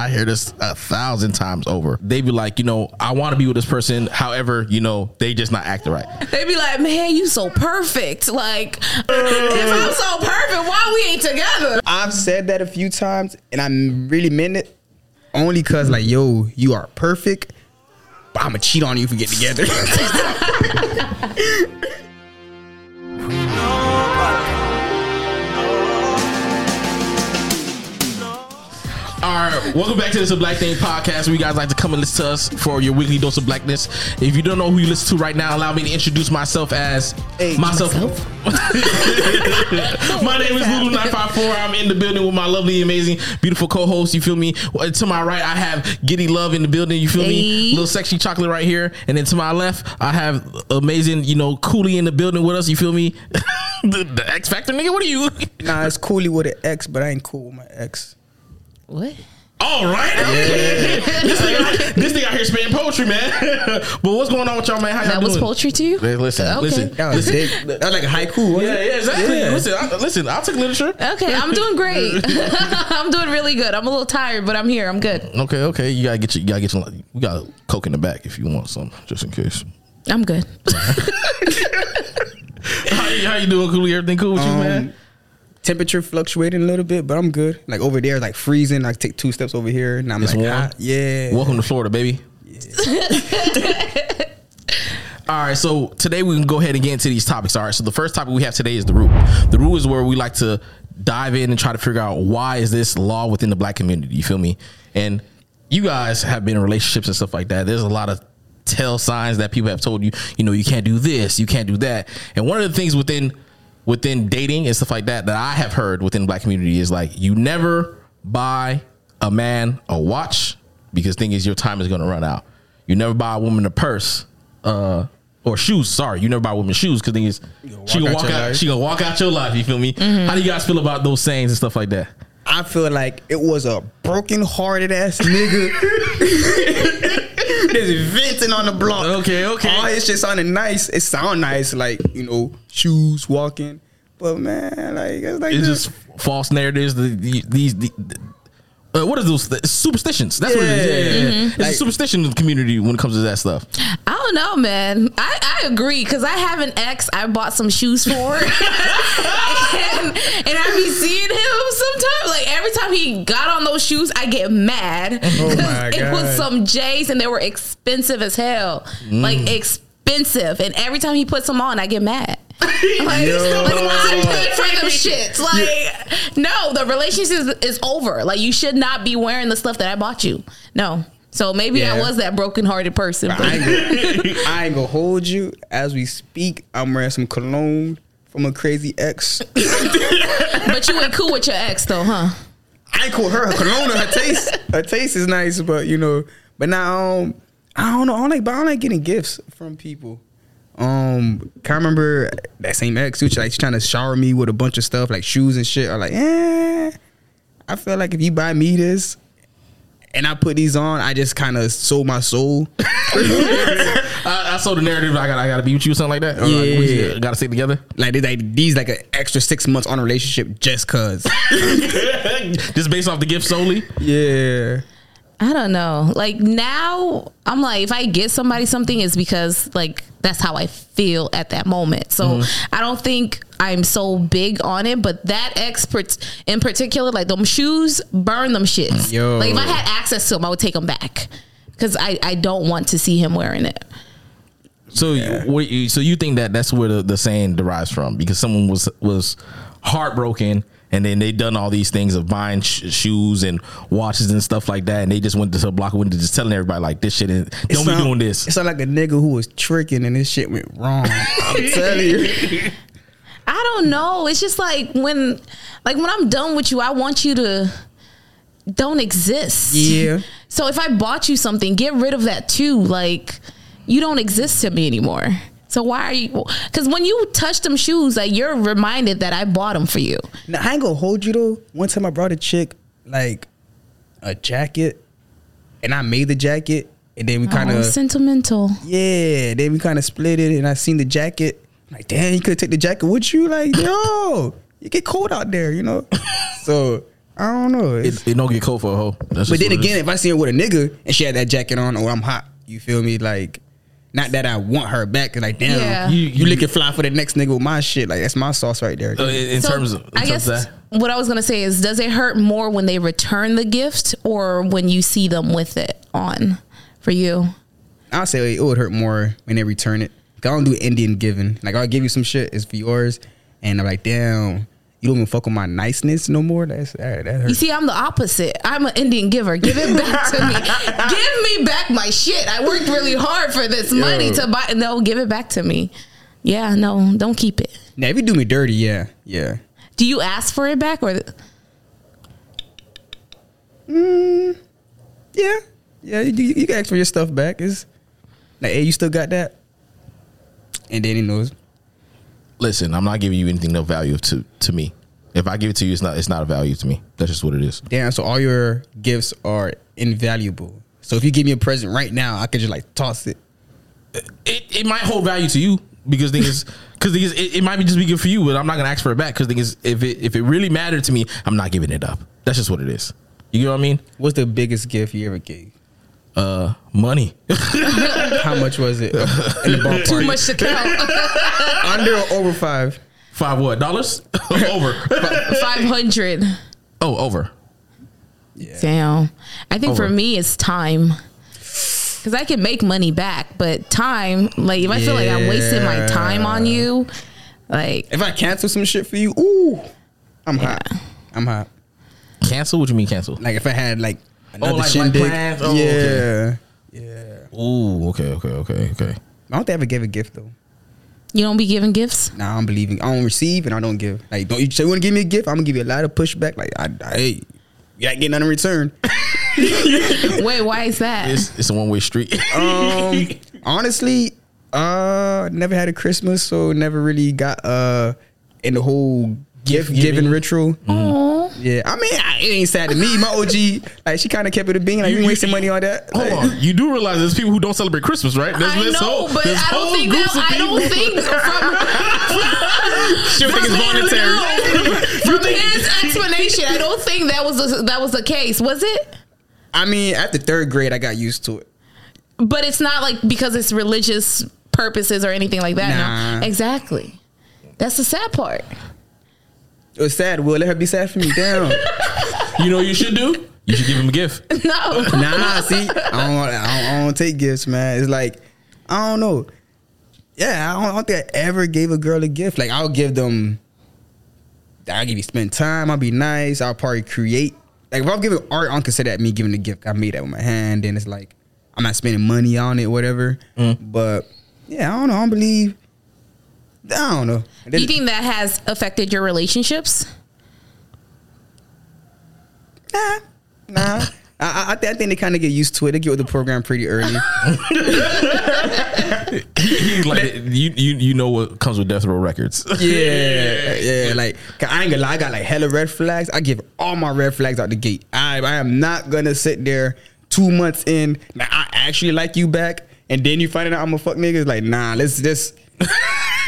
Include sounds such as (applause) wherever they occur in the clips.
I hear this a thousand times over. They be like, you know, I want to be with this person. However, you know, they just not acting right. (laughs) They be like, man, you so perfect. Like, if I'm so perfect, why we ain't together? I've said that a few times, and I really meant it. Only cause like, yo, you are perfect, but I'ma cheat on you if we get together. (laughs) (laughs) welcome back to Issa Black Thing podcast. Where you guys like to come and listen to us for your weekly dose of blackness. If you don't know who you listen to right now, allow me to introduce myself as Hey, myself. (laughs) my name is Lulu nine five four. I'm in the building with my lovely, amazing, beautiful co-host. You feel me? Uh, to my right, I have Giddy Love in the building. You feel me? Little sexy chocolate right here, and then to my left, I have amazing, you know, Cooley in the building with us. You feel me? (laughs) the, the X Factor nigga. What are you? nah, it's coolly with an X, but I ain't cool with my ex. What? All right. (laughs) this, thing out, this thing out here spitting poetry, man. (laughs) but what's going on with y'all, man? How y'all That doing? was poultry to you? Man, listen, Okay. listen. That was, big. That was like a haiku. wasn't Yeah, yeah, exactly. Yeah. Listen, I, listen. I'll take literature. Okay, I'm doing great. (laughs) I'm doing really good. I'm a little tired, but I'm here. I'm good. Okay, okay. You gotta get your, you gotta get your, we got a coke in the back if you want some, just in case. I'm good. How you, how you doing, Cooley? Everything cool with you, um, man? Temperature fluctuating a little bit, but I'm good. Like over there, like freezing. I take two steps over here, and I'm It's like, hot. yeah. Welcome to Florida, baby. (laughs) all right, so today we can go ahead and get into these topics. All right, so the first topic we have today is the root. The root is where we like to dive in and try to figure out why is this law within the black community. You feel me? And you guys have been in relationships and stuff like that. There's a lot of tell signs that people have told you. You know, you can't do this, you can't do that. And one of the things within within dating and stuff like that that I have heard within the black community is like you never buy a man a watch because thing is your time is going to run out. You never buy a woman a purse uh or shoes. Sorry, you never buy a woman shoes because thing is she gonna walk walk out out. She gonna walk out your life. You feel me? How do you guys feel about those sayings and stuff like that? I feel like it was a broken hearted ass nigga. (laughs) (laughs) There's venting on the block. Okay, okay. All his shit sounded nice. It sound nice, like you know, shoes walking. But man, like it's like It's this. just false narratives. The, the, these the, uh, are those the superstitions? That's what it is. Yeah, yeah, yeah. It's a superstition in the community when it comes to that stuff. I don't know, man. I, I agree because I have an ex I bought some shoes for, (laughs) and, and I be seeing him sometimes. Like every time he got on those shoes, I get mad. Oh (laughs) 'Cause my It was some J's and they were expensive as hell, like expensive. And every time he puts them on, I get mad. (laughs) Like, Yo. like I paid for them shits. Like, no, the relationship is, is over. Like, you should not be wearing the stuff that I bought you. No. So maybe I was that broken-hearted person. But I ain't, gonna, (laughs) I ain't gonna hold you. As we speak, I'm wearing some cologne from a crazy ex. But you ain't cool with your ex though, huh? I ain't cool with her. Her cologne, her taste, her taste is nice, but you know. But now, um, I don't know. I don't like, but I don't like getting gifts from people. Um, can I remember that same ex? She like, she's trying to shower me with a bunch of stuff like shoes and shit. I'm like, eh. I feel like if you buy me this, and I put these on, I just kind of sold my soul. (laughs) I, I saw the narrative. I got I got to be with you or something like that. Or like, Yeah. we got to stay together. Like they like these like an extra six months on a relationship just cause. (laughs) Just based off the gift solely. yeah. I don't know. Like now, I'm like, if I get somebody something, it's because like that's how I feel at that moment. So mm-hmm. I don't think I'm so big on it. But that expert in particular, like them shoes, burn them shits. Yo. Like if I had access to them, I would take them back because I I don't want to see him wearing it. So, what you, so you think that that's where the, the saying derives from? Because someone was was heartbroken, and then they done all these things of buying sh- shoes and watches and stuff like that, and they just went to a block window just telling everybody like this shit. Is, don't be doing this. It sound like a nigga who was tricking and this shit went wrong. I'm telling you. (laughs) I don't know. It's just like when, like when I'm done with you, I want you to don't exist. Yeah. So if I bought you something, get rid of that too. Like you don't exist to me anymore. So why are you? Because when you touch them shoes, like you're reminded that I bought them for you. Now I ain't gonna hold you though. One time I brought a chick like a jacket, and I made the jacket, and then we kind oh, of sentimental. yeah, then we kind of split it, and I seen the jacket. I'm like, damn, you could take the jacket with you, like (laughs) yo, you get cold out there, you know. (laughs) so I don't know. It, it don't get cold for a hoe. That's but then again, if I see her with a nigga and she had that jacket on, oh, I'm hot. You feel me? Like, not that I want her back. Cause like, damn, Yeah. you, You- you you- looking fly for the next nigga with my shit. Like, that's my sauce right there. Uh, in, in So, terms of, in I terms guess of that, what I was gonna say is, does it hurt more when they return the gift or when you see them with it on for you? I'll say it would hurt more when they return it. I don't do Indian giving. Like, I'll give you some shit, it's for yours. And I'm like, damn, you don't even fuck with my niceness no more. That's that, that You see, I'm the opposite. I'm an Indian giver. Give it back to me. (laughs) give me back my shit. I worked really hard for this money to buy. No, give it back to me. Yeah, no, don't keep it. Now, if you do me dirty, yeah, yeah. Do you ask for it back or? Mm, yeah, yeah. You, you, you can ask for your stuff back. Is like, hey, you still got that? And then he knows. Listen, I'm not giving you anything of value to to me. If I give it to you, it's not it's not a value to me. That's just what it is. Damn, so all your gifts are invaluable. So if you give me a present right now, I could just like toss it. It it might hold value to you because thing is (laughs) because thing is it, it might be just be good for you, but I'm not gonna ask for it back because thing is if it if it really mattered to me, I'm not giving it up. That's just what it is. You know what I mean? What's the biggest gift you ever gave? Uh, money. (laughs) How much was it? (laughs) In the ballpark? Too much to count. (laughs) Under or over five? Five what dollars? over. Five hundred. Oh, over. Damn. I think for Over. me, it's time. Because I can make money back, but time, like if I feel like I'm wasting my time on you, like If I cancel some shit for you, ooh, I'm hot. I'm hot. Cancel? What you mean cancel? Like if I had like another like- like shindig, plans? Oh, yeah, okay. yeah. Ooh, okay, okay, okay, okay. I don't think I ever gave a gift though. you don't be giving gifts. Nah, I'm believing. I don't receive and I don't give. Like, don't you say you want to give me a gift? I'm gonna give you a lot of pushback. Like, I, I hey, you ain't getting nothing in return. (laughs) (laughs) Wait, why is that? It's it's a one way street. Um, (laughs) honestly, uh, never had a Christmas, so never really got uh in the whole gift Gift giving giving. ritual. Aw. Mm-hmm. Yeah, I mean, I, it ain't sad to me. My OG, like, she kind of kept it a bean. Like, you, You- wasting money on that. Hold Like, on, you do realize there's people who don't celebrate Christmas, right? There's I this know, whole- but there's I don't whole think groups that. of I don't think (laughs) from, She'll think it's voluntary. (laughs) from his explanation. I don't think that was the, that was the case. Was it? I mean, after third grade, I got used to it. But it's not like because it's religious purposes or anything like that. Nah. No, exactly. That's the sad part. It was sad. Will let her be sad for me? Damn. You know what you should do? You should give him a gift. No. nah, see, I don't, I don't, I don't take gifts, man. It's like I don't know. Yeah, I don't, I don't think I ever gave a girl a gift. Like I'll give them. I'll give you spend time. I'll be nice. I'll probably create. Like if I'm giving art, I don't consider that me giving a gift. I made that with my hand, and it's like I'm not spending money on it, whatever. Mm. But yeah, I don't know. I don't believe. I don't know. Do you think that has affected your relationships? Nah, nah. I, I, I think I think they kind of get used to it. They get with the program pretty early. He's (laughs) (laughs) like you, you you know what comes with Death Row Records. Yeah, yeah. Like I ain't gonna lie, I got like hella red flags. I give all my red flags out the gate. I I am not gonna sit there two months in. Like, I actually like you back, and then you find out I'm a fuck nigga. It's like nah, let's just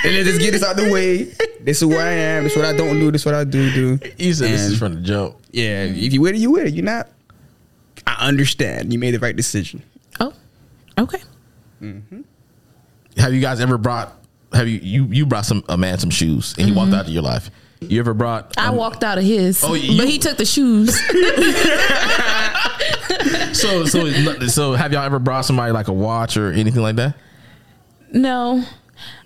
let's just get this out the way. This is who I am. This is what I don't do. This is what I do do. He said this is from the jump. yeah. If you with it, you with it. You're not. I understand. You made the right decision. Oh, okay. Have you guys ever brought? Have you you you brought some a man some shoes and he walked out of your life? You ever brought? I um, walked out of his, Oh, you- but he took the shoes. (laughs) So so so have y'all ever brought somebody like a watch or anything like that? no,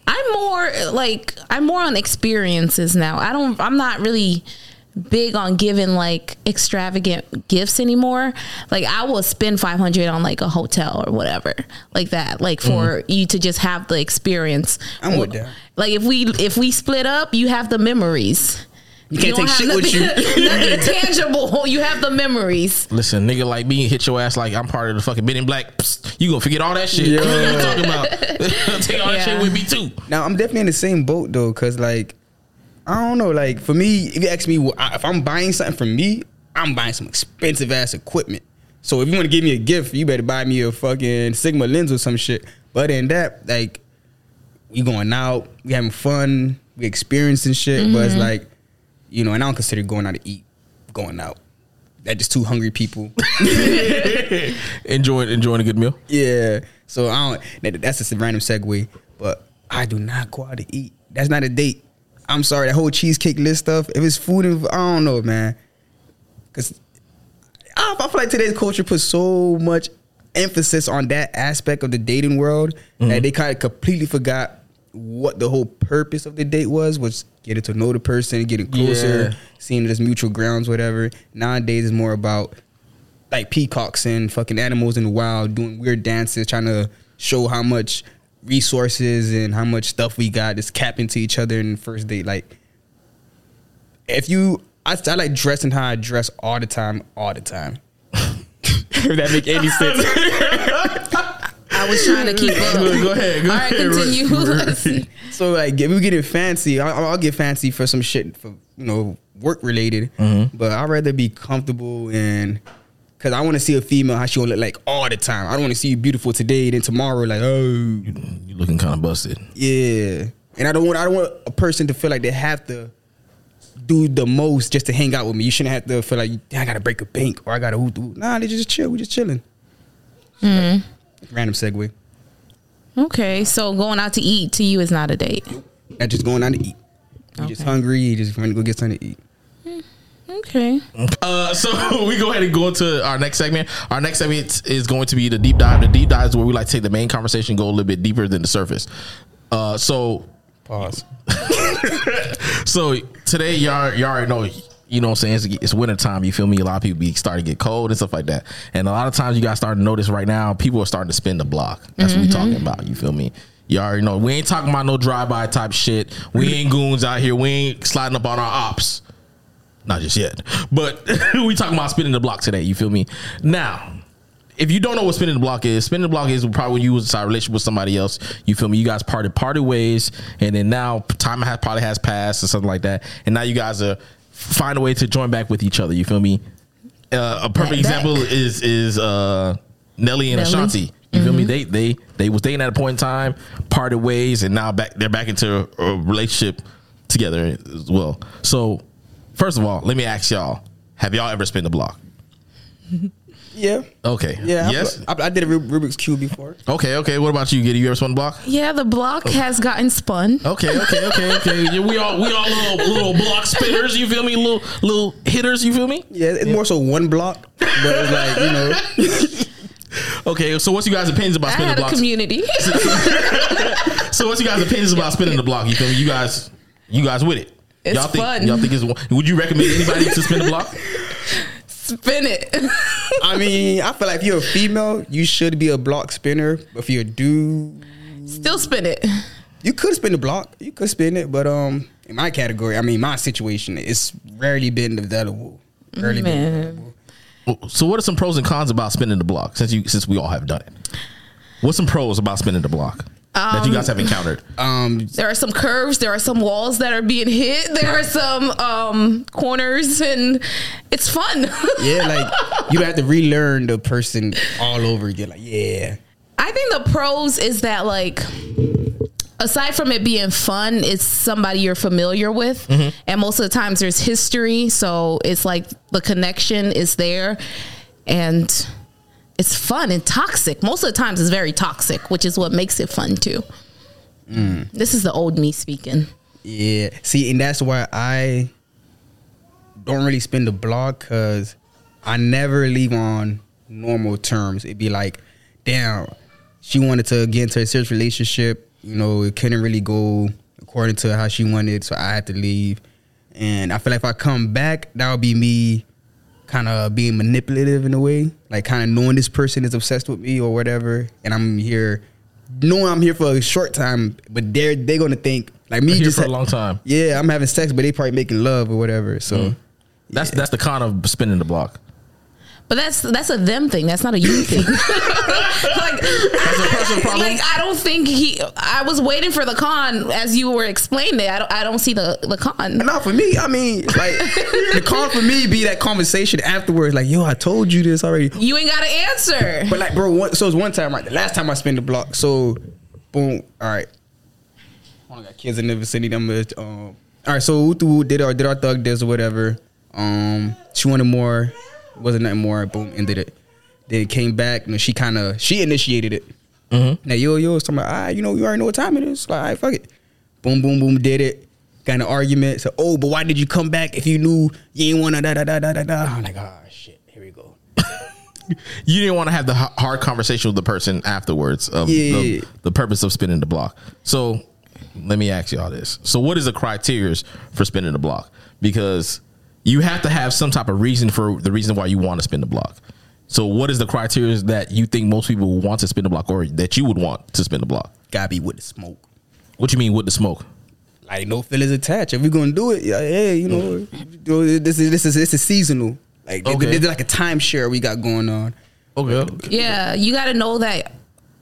I'm more like I'm more on experiences now. I don't. I'm not really big on giving like extravagant gifts anymore. Like I will spend 500 on like a hotel or whatever like that. Like for you to just have the experience. Mm-hmm. I'm with that. Like if we if we split up, you have the memories. You can't don't take have shit with you. (laughs) nothing- nothing tangible. You have the memories. Listen, nigga like me hit your ass like I'm part of the fucking Men in Black. Psst, you gonna forget all that shit. Yeah. (laughs) What you talking about? (laughs) Take all that shit with me too. Now I'm definitely in the same boat though, cause like I don't know, like for me, if you ask me if I'm buying something for me, I'm buying some expensive ass equipment. So if you want to give me a gift, you better buy me a fucking Sigma lens or some shit. But in that, like, we going out, we having fun, we experiencing shit. But it's mm-hmm. like, you know, and I don't consider going out to eat, going out. that just two hungry people. (laughs) enjoying enjoying a good meal. yeah. So I don't. That, that's just a random segue. But I do not go out to eat. That's not a date. I'm sorry. That whole cheesecake list stuff. If it's food, and, I don't know, man. Cause I, I feel like today's culture puts so much emphasis on that aspect of the dating world that mm-hmm. they kind of completely forgot what the whole purpose of the date was was getting to know the person, getting closer, Yeah. seeing it as mutual grounds, whatever. Nowadays, it's more about like peacocks and fucking animals in the wild doing weird dances, trying to show how much resources and how much stuff we got is cap into each other in the first date. Like, if you, I, I like dressing how I dress all the time, all the time. (laughs) if that make any (laughs) sense. (laughs) I was trying to keep up. Go, go ahead. Go All right, ahead. continue. (laughs) Let's see. So like, if we get getting fancy, I'll, I'll get fancy for some shit for you know work related. Mm-hmm. But I'd rather be comfortable and because I want to see a female how she gonna look like all the time. I don't want to see you beautiful today, then tomorrow like oh you're looking kind of busted. yeah. And I don't want I don't want a person to feel like they have to do the most just to hang out with me. You shouldn't have to feel like I gotta break a bank or I gotta hoot hoot. Nah, they just chill. We just chilling. Random segue. Okay, so going out to eat to you is not a date. Not just going out to eat. You just Okay. hungry. You just want to go get something to eat. Okay. Uh, so (laughs) we go ahead and go into our next segment. Our next segment is going to be the deep dive. The deep dive is where we like to take the main conversation, go a little bit deeper than the surface. Uh, so Pause. (laughs) so today y'all y'all already know you know what I'm saying? It's, it's winter time you feel me? A lot of people be starting to get cold and stuff like that. And a lot of times you guys starting to notice right now people are starting to spin the block. That's what we talking mm-hmm. about you feel me? You already know. We ain't talking about no drive-by type shit. We mm-hmm. ain't goons out here. We ain't sliding up on our ops. Not just yet. But (laughs) we talking about spinning the block today you feel me? Now if you don't know what spinning the block is, spinning the block is probably when you was in a relationship with somebody else. You feel me? You guys parted parted ways, and then now time has probably has passed or something like that, and now you guys are find a way to join back with each other. You feel me? Uh, a perfect Back, back. example is is uh, Nelly and Nelly. Ashanti. You feel me? They they they was dating at a point in time, parted ways, and now back they're back into a relationship together as well. So, first of all, let me ask y'all: Have y'all ever spin the block? (laughs) Yeah. Okay. Yeah. Yes. I, I did a Rubik's Cube before. Okay, okay. What about you, Giddy? You ever spun block? Yeah, the block has gotten spun. Okay, okay, okay, okay. (laughs) Yeah, we all we all little little block spinners. You feel me? Little little hitters. You feel me? Yeah, it's more so one block, but it's like you know, (laughs) Okay. So what's you guys' opinions about I spinning had the a block? community. (laughs) So what's you guys' opinions about spinning the block? You feel me? You guys, you guys with it? It's y'all think fun. y'all think it's one would you recommend anybody to spin the block? Spin it. I mean, I feel like if you're a female, you should be a block spinner. But if you're a dude, Still spin it. you could spin the block. You could spin it, but um, in my category, I mean, my situation, it's rarely been available. Rarely been Man. available. So what are some pros and cons about spinning the block? Since you since we all have done it, what's some pros about spinning the block that you guys have encountered? Um, There are some curves. There are some walls that are being hit. There are some um, corners, and it's fun. (laughs) yeah, like you have to relearn the person all over again. Like, yeah, I think the pros is that like aside from it being fun, it's somebody you're familiar with, and most of the times there's history, so it's like the connection is there, and it's fun and toxic. Most of the times it's very toxic, which is what makes it fun too. Mm. This is the old me speaking. Yeah. See, and that's why I don't really spin the block because I never leave on normal terms. It'd be like, damn, she wanted to get into a serious relationship. You know, it couldn't really go according to how she wanted, so I had to leave. And I feel like if I come back, that would be me kind of being manipulative in a way, like kind of knowing this person is obsessed with me or whatever, and I'm here, knowing I'm here for a short time, but they're they're gonna think like me Here just for a long time. Yeah, I'm having sex, but they probably making love or whatever. So mm. That's that's the con of spinning the block. But that's that's a them thing. That's not a you (laughs) thing. like, That's a personal problem. like I don't think he. I was waiting for the con as you were explaining it. I don't. I don't see the the con. not for me. I mean, like the con for me be that conversation afterwards. Like, yo, I told you this already. You ain't got an answer. But like, bro, one, so it's one time, right? The last time I spent the block. So, boom. All right. I got kids in the vicinity. Them, um, all right. So Utu did our did our thug this or whatever. Um, she wanted more. Wasn't nothing more. Boom, ended it. Then it came back, and she kind of she initiated it. Mm-hmm. Now yo yo, so I'm like, ah, you know, you already know what time it is. Like, right, fuck it. Boom, boom, boom, did it. Got an argument. So, oh, but why did you come back if you knew you ain't wanna da da da da da da? I'm like, ah, shit, here we go. (laughs) You didn't want to have the hard conversation with the person afterwards of Yeah. the, the purpose of spinning the block. So let me ask y'all this. So what is the criteria for spinning the block? Because you have to have some type of reason for the reason why you want to spin the block. So what is the criteria that you think most people want to spin the block or that you would want to spin the block? Gotta be with the smoke. What you mean with the smoke? Like no feelings attached. If we're gonna do it, yeah, hey, you know, you know, this is this is this is seasonal. Like th- Okay. there's like a timeshare we got going on. Okay. Yeah, you got to know that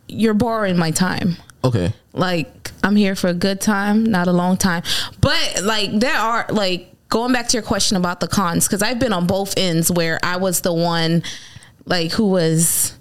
you're borrowing my time. Okay. Like I'm here for a good time, not a long time. But like there are like going back to your question about the cons because I've been on both ends where I was the one like who was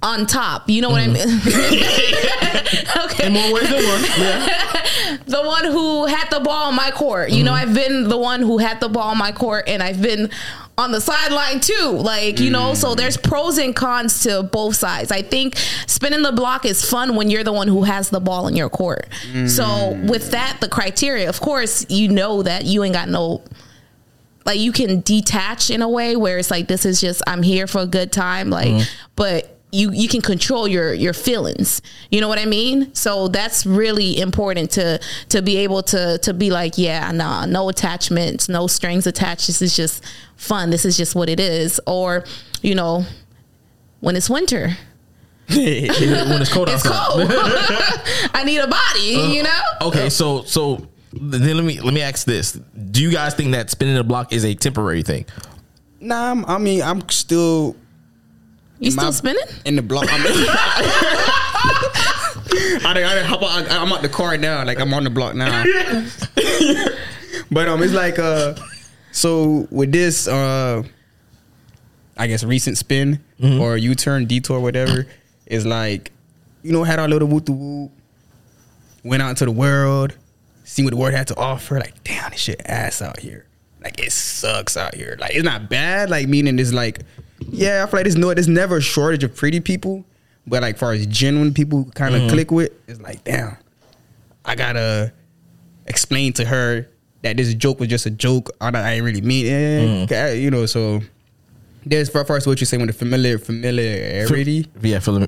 on top. You know what I mm. mean? (laughs) (laughs) okay. In more ways than one. Yeah. (laughs) the one who had the ball on my court. You know, mm-hmm. I've been the one who had the ball on my court and I've been on the sideline too. Like, you know, so mm. there's pros and cons to both sides. I think spinning the block is fun when you're the one who has the ball in your court. So mm. with that, the criteria, of course, you know that you ain't got no like you can detach in a way where it's like this is just I'm here for a good time like uh-huh. but you you can control your your feelings. You know what I mean? So that's really important to to be able to to be like yeah nah no attachments no strings attached. This is just fun. This is just what it is. Or you know when it's winter. (laughs) When it's cold it's outside. cold. (laughs) (laughs) I need a body uh, you know? Okay, so so then let me let me ask this: Do you guys think that spinning the block is a temporary thing? Nah, I'm, I mean, I'm still you still my- spinning in the block. I'm, (laughs) I, done- I, done hop out- I'm out the car now. Like I'm on the block now. (laughs) but um, it's like uh, so with this uh, I guess recent spin or U turn detour whatever is like, you know, had our little woo woo, went out into the world, seen what the world had to offer. Like, damn, this shit ass out here. Like it sucks out here. Like it's not bad. Like meaning it's like, yeah, I feel like there's no, there's never a shortage of pretty people. But like, far as genuine people, kind of mm-hmm. click with, it's like, damn, I gotta explain to her that this joke was just a joke. I, I really mean it. Okay, You know, so there's far first what you say when the familiar familiarity Yeah, fam- (laughs)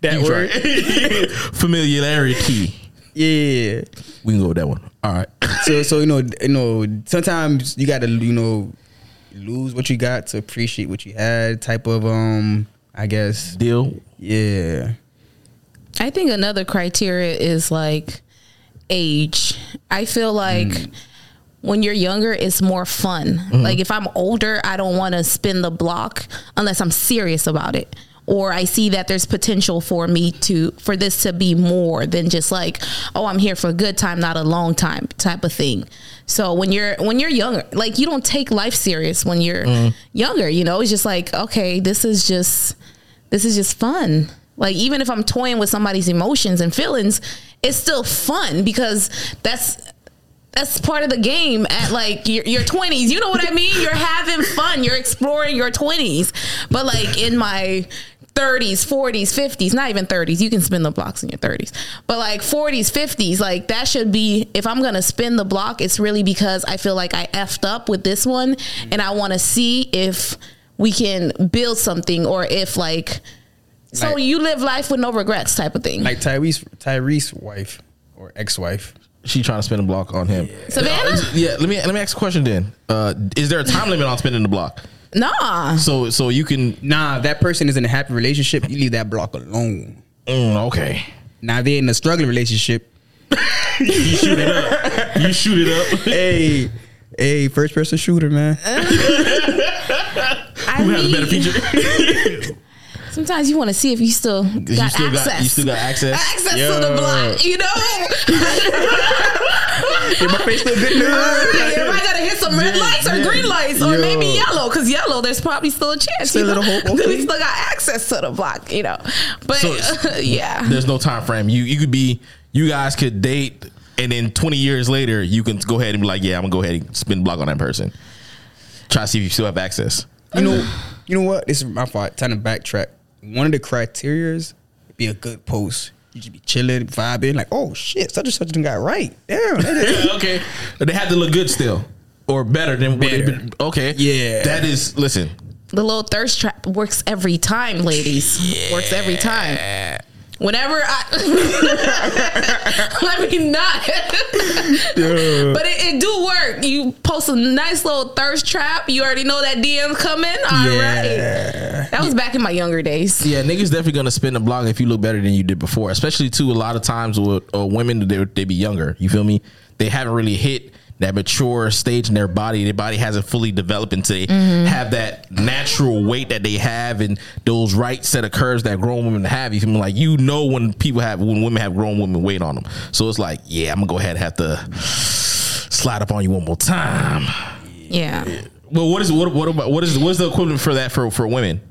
that you word. (laughs) familiarity. Yeah. We can go with that one. All right. So so you know you know sometimes you gotta you know lose what you got to appreciate what you had type of um I guess Deal. yeah I think another criteria is like age. I feel like when you're younger, it's more fun. Like if I'm older, I don't want to spin the block unless I'm serious about it. Or I see that there's potential for me to for this to be more than just like, oh, I'm here for a good time, not a long time type of thing. So when you're when you're younger, like you don't take life serious when you're mm-hmm. younger, you know, it's just like, okay, this is just this is just fun. Like even if I'm toying with somebody's emotions and feelings, it's still fun because that's that's part of the game at like your, your 20s. You know what I mean? You're having fun. You're exploring your 20s. But like in my 30s, 40s, 50s, not even 30s. You can spin the blocks in your 30s. But like 40s, 50s, like that should be if I'm going to spin the block, it's really because I feel like I effed up with this one and I want to see if we can build something or if like so Like- you live life with no regrets type of thing. like Tyrese Tyrese wife or ex wife She trying to spin a block on him. Savannah? Yeah. Let me let me ask a question then. Uh, is there a time limit on spinning the block? Nah. So so you can. nah if that person is in a happy relationship you leave that block alone Mm, okay. now if they're in a struggling relationship You shoot it up. You shoot it up. (laughs) hey hey first person shooter man (laughs) I Who has a mean, better feature? (laughs) sometimes you want to see if you still got you still access. got you still got access. access to the block, you know? yeah, my face look good now Am I gonna hit some red Yeah, lights or yeah. green lights or Yo. maybe yellow? Because yellow, there's probably still a chance. Still you a know? little hope, 'Cause (laughs) okay. we still got access to the block, you know. But So- (laughs) yeah, There's no time frame. You you could be you guys could date and then 20 years later you can go ahead and be like, yeah, I'm gonna go ahead and spin the block on that person. try to see if you still have access. You know, you know what? This is my fault. Time to backtrack. One of the criterias be a good post. You just be chilling, vibing, like, oh shit, such and such done got right. Damn, that is- (laughs) okay, they have to look good still, or better than what they've been. Okay, Yeah. that is. Listen, The little thirst trap works every time, ladies. Works every time. Whenever I (laughs) let me not, but it, it do work. You post a nice little thirst trap. You already know that DM coming. All right, yeah. that was back in my younger days. yeah, niggas definitely gonna spin the block if you look better than you did before. Especially too, a lot of times with uh, women, they they be younger. You feel me? They haven't really hit that mature stage in their body. Their body hasn't fully developed into they mm-hmm. have that natural weight that they have and those right set of curves that grown women have. You feel me? Like you know when people have when women have grown women weight on them. So it's like, yeah, I'm gonna go ahead and have to slide up on you one more time. Yeah. Well, what is what what about what is what is the equivalent for that for for women?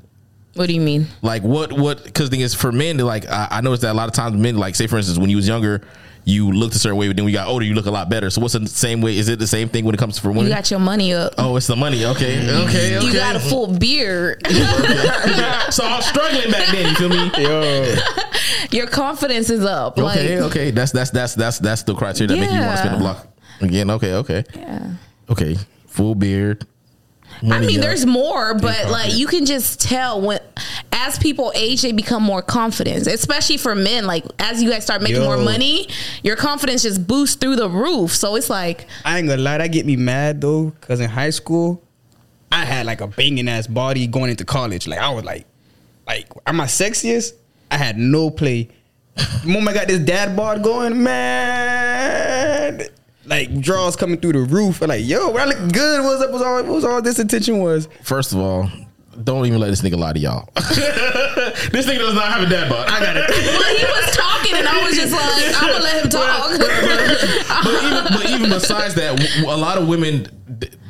What do you mean? Like what what because thing is for men like I, I noticed that a lot of times men like say for instance when you was younger you looked a certain way but then when you got older you look a lot better so what's the same way is it the same thing when it comes to for women? You got your money up. oh it's the money okay okay okay You got a full beard. (laughs) so I was struggling back then you feel me Yo, (laughs) your confidence is up. okay like, okay that's that's that's that's that's the criteria that make you want to spin the Yeah. block again okay okay Yeah. okay full beard I mean, there's more, but like you can just tell when, as people age, they become more confident. Especially for men, like as you guys start making Yo. more money, your confidence just boosts through the roof. So it's like, I ain't gonna lie, that get me mad though, cause in high school, I had like a banging ass body going into college. Like I was like, like am I sexiest, I had no play. The moment I got this dad bod going, man, like draws coming through the roof. I'm like, yo, when I look good, what's up? What's all? What's all this attention was? first of all don't even let this nigga lie to y'all (laughs) this nigga does not have a dad bod I got it (laughs) well, he was talking, and I was just like, I'm gonna let him talk. but, even, but even besides that, a lot of women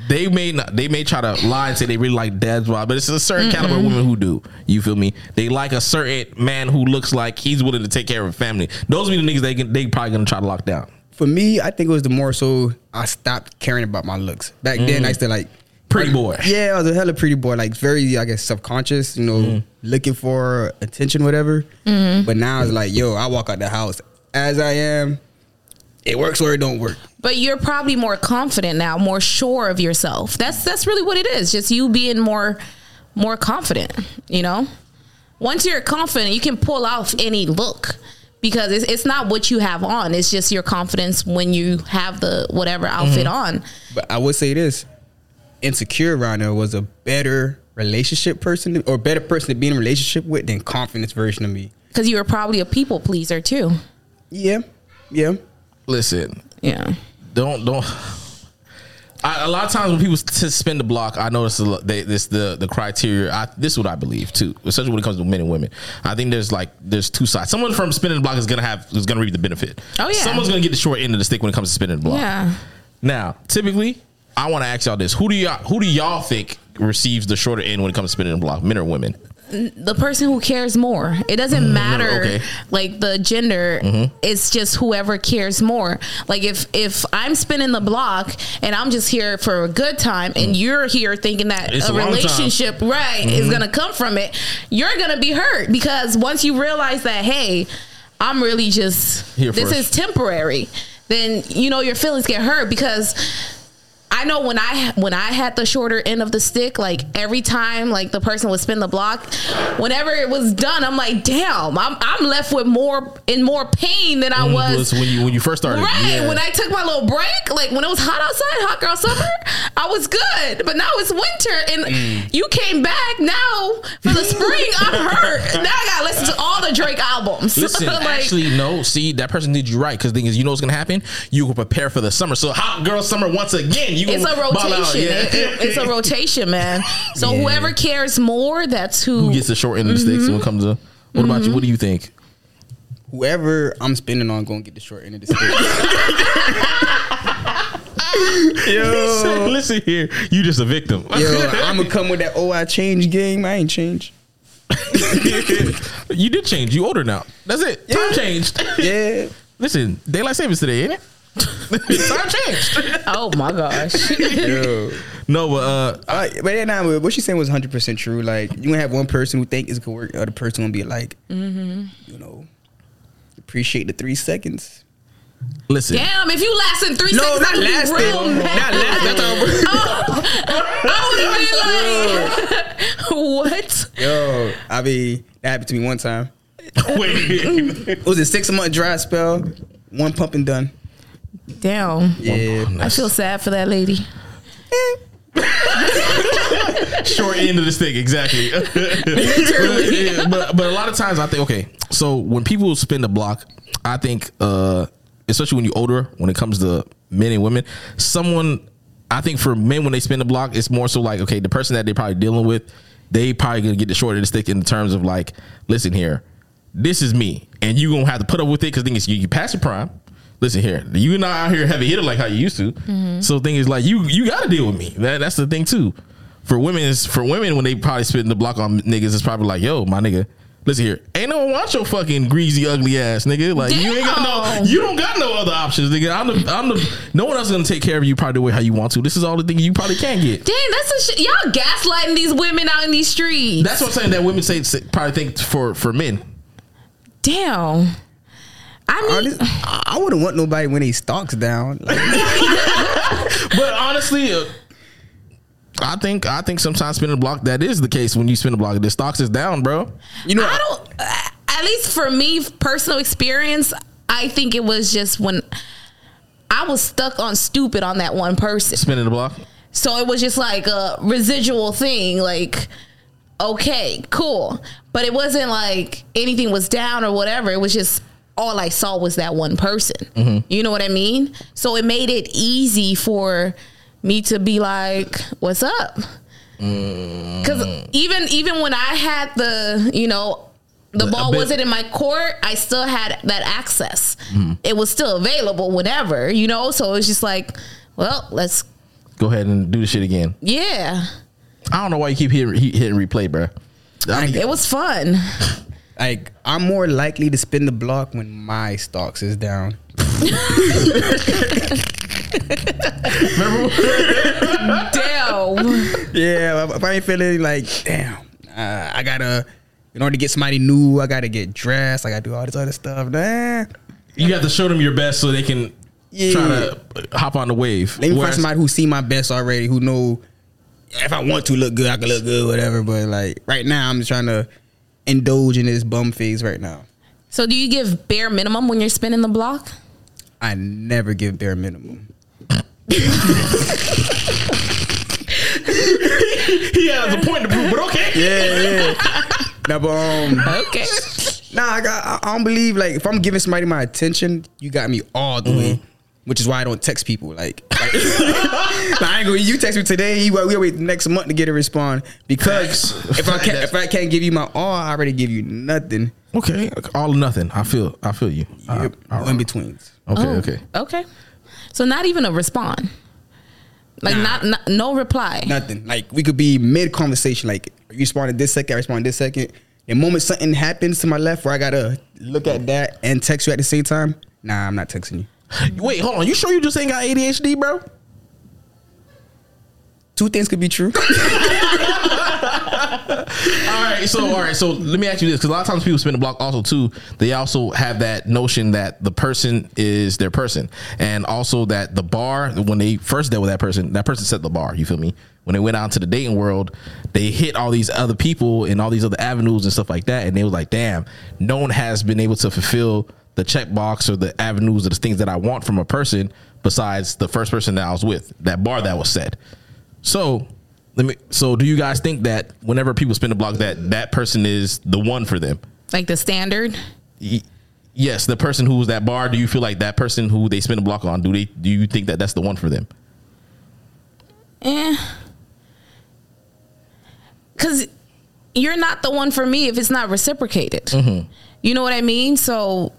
they may not they may try to lie and say they really like dad's bod, but it's a certain caliber of women who do. You feel me? They like a certain man who looks like he's willing to take care of a family. Those are the niggas they can, they probably gonna try to lock down. For me, I think it was the more so I stopped caring about my looks. Back then, mm. I used to like Pretty boy. Yeah, I was a hella pretty boy, like very, I guess, subconscious, you know, mm. looking for attention, whatever. Mm-hmm. But now it's like, yo, I walk out the house as I am. It works or it don't work. But you're probably more confident now, more sure of yourself. That's that's really what it is. Just you being more more confident, you know? Once you're confident, you can pull off any look because it's, it's not what you have on. It's just your confidence when you have the whatever outfit mm-hmm. on. But I would say this: insecure around there was a better relationship person to- or better person to be in a relationship with than confidence version of me. Because you were probably a people pleaser too. Yeah, yeah. Listen, Yeah. don't don't. I, a lot of times when people spin the block, I notice they, this the the criteria. I, this is what I believe too, especially when it comes to men and women. I think there's like there's two sides. Someone from spinning the block is gonna have is gonna reap the benefit. Oh, yeah. Someone's gonna get the short end of the stick when it comes to spinning the block. Yeah. Now, typically, I want to ask y'all this: Who do y'all who do y'all think receives the shorter end when it comes to spinning the block, men or women? The person who cares more. It doesn't mm-hmm. matter okay. like the gender. Mm-hmm. It's just whoever cares more. Like if if I'm spinning the block and I'm just here for a good time and mm-hmm. you're here thinking that It's a long time. relationship right is going to come from it, you're going to be hurt because once you realize that hey, I'm really just Here this first. is temporary, then you know your feelings get hurt because I know when I when I had the shorter end of the stick, like every time like the person would spin the block, whenever it was done, I'm like, damn, I'm I'm left with more in more pain than I was. Was when you when you first started, Right Yeah. when I took my little break, like when it was hot outside, hot girl summer, I was good. But now it's winter, and Mm. you came back now for the spring. I'm hurt. (laughs) Now I gotta listen to all the Drake albums. Listen, (laughs) Like, actually, no. See, that person did you right because thing is, you know what's gonna happen. You will prepare for the summer. So, hot girl summer once again. You it's a gonna out, rotation. yeah. It- it- it's a (laughs) rotation, man. So Yeah. whoever cares more, that's who. Who gets the short end of the sticks when it comes to? What about you? Mm-hmm. What do you think? Whoever I'm spending on gonna get the short end of the stick. yo, (laughs) Listen here, you just a victim. yo, (laughs) I'm gonna come with that. Oh, I changed game. I ain't changed. you did change. You older now. That's it. Time changed. Yeah. Listen, daylight savings today, ain't it? (laughs) Time changed. oh my gosh. Yo. no, but uh, Uh, but yeah, nah, what she's saying was 100 percent true. Like you gonna have one person who think it's gonna work, the other person gonna be like, Mm-hmm. you know, appreciate the three seconds. listen. Damn, if you last in three No, seconds, not I'd be lasting. real Not mad. lasting. That's I would (laughs) be like, (laughs) what? Yo, I mean, that happened to me one time. Wait. It was a six month dry spell, one pump and done. Damn. Yeah, I feel sad for that lady. (laughs) Short end of the stick, exactly. (laughs) but, yeah, but but a lot of times I think okay. So when people spin the block, I think uh especially when you're older, when it comes to men and women, someone I think for men when they spin the block, it's more so like okay, the person that they're probably dealing with, they probably gonna get the short end of the stick in terms of like, listen here, this is me, and you gonna have to put up with it because thing is you, you pass your prime. Listen here, you not out here heavy hitter like how you used to. Mm-hmm. So the thing is like you you got to deal with me. That, that's the thing too. For women, is for women when they probably spit the block on niggas, it's probably like, yo, my nigga, listen here, ain't no one want your fucking greasy ugly ass nigga. Like you ain't got no, you don't got no other options, nigga. I'm the, I'm the, no one else is gonna take care of you probably the way how you want to. This is all the things you probably can't get. Dang, that's a shit. Y'all gaslighting these women out in these streets. That's what I'm saying. That women say say- probably think for for men. Damn. I mean, Honest, I I wouldn't want nobody when he stocks down. Like, (laughs) But honestly, uh, I think I think sometimes spinning the block that is the case when you spin the block. The stocks is down, bro. you know, I don't. At least for me, personal experience, I think it was just when I was stuck on stupid on that one person. Spinning the block. So it was just like a residual thing. Like, okay, cool, but it wasn't like anything was down or whatever. It was just all I saw was that one person. Mm-hmm. You know what I mean? So it made it easy for me to be like, "What's up?" Mm. Because even even when I had the you know the ball wasn't in my court, I still had that access. Mm-hmm. It was still available whenever, you know. So it was just like, well, let's Go ahead and do the shit again. yeah. I don't know why you keep hitting, hitting replay, bro. I mean, It was fun. (laughs) like I'm more likely to spin the block when my stocks is down. (laughs) Damn. Yeah, if I ain't feeling like, damn, uh, I gotta, in order to get somebody new, I gotta get dressed. I gotta do all this other stuff. Nah, you have to show them your best so they can Yeah. try to hop on the wave. let me Whereas- find somebody who see my best already, who know if I want to look good, I can look good, whatever. But like right now, I'm just trying to indulge in this bum phase right now. So do you give bare minimum when you're spinning the block? I never give bare minimum. he has a point to prove, but okay. Yeah, yeah. nah, but um, Okay. Nah, I got. I, I don't believe like if I'm giving somebody my attention, you got me all the way. Which is why I don't text people. (laughs) Like, like I ain't gonna. You text me today. You we wait next month to get a respond because if I can't if I can't give you my all, I already give you nothing. Okay, all or nothing. I feel. I feel you. Yep, Uh, in betweens. okay, Oh, okay. Okay. So not even a respond. Like Nah. not, not no reply. Nothing. Like we could be mid conversation. Like you responded this second, I respond this second. The moment something happens to my left where I gotta look at that and text you at the same time, nah, I'm not texting you. (laughs) Wait, hold on. You sure you just ain't got ADHD, bro? Two things could be true. (laughs) All right, so all right, so let me ask you this because a lot of times people spin the block also too. They also have that notion that the person is their person, and also that the bar when they first dealt with that person, that person set the bar. You feel me? When they went out to the dating world, they hit all these other people and all these other avenues and stuff like that, and they was like, "Damn, no one has been able to fulfill the checkbox or the avenues or the things that I want from a person besides the first person that I was with. That bar that was set." So let me. So do you guys think that whenever people spin a block, that that person is the one for them? Like the standard. Y- Yes, the person who's that bar. Do you feel like that person who they spin a block on? Do they? Do you think that that's the one for them? Eh. Cause you're not the one for me if it's not reciprocated. You know what I mean? So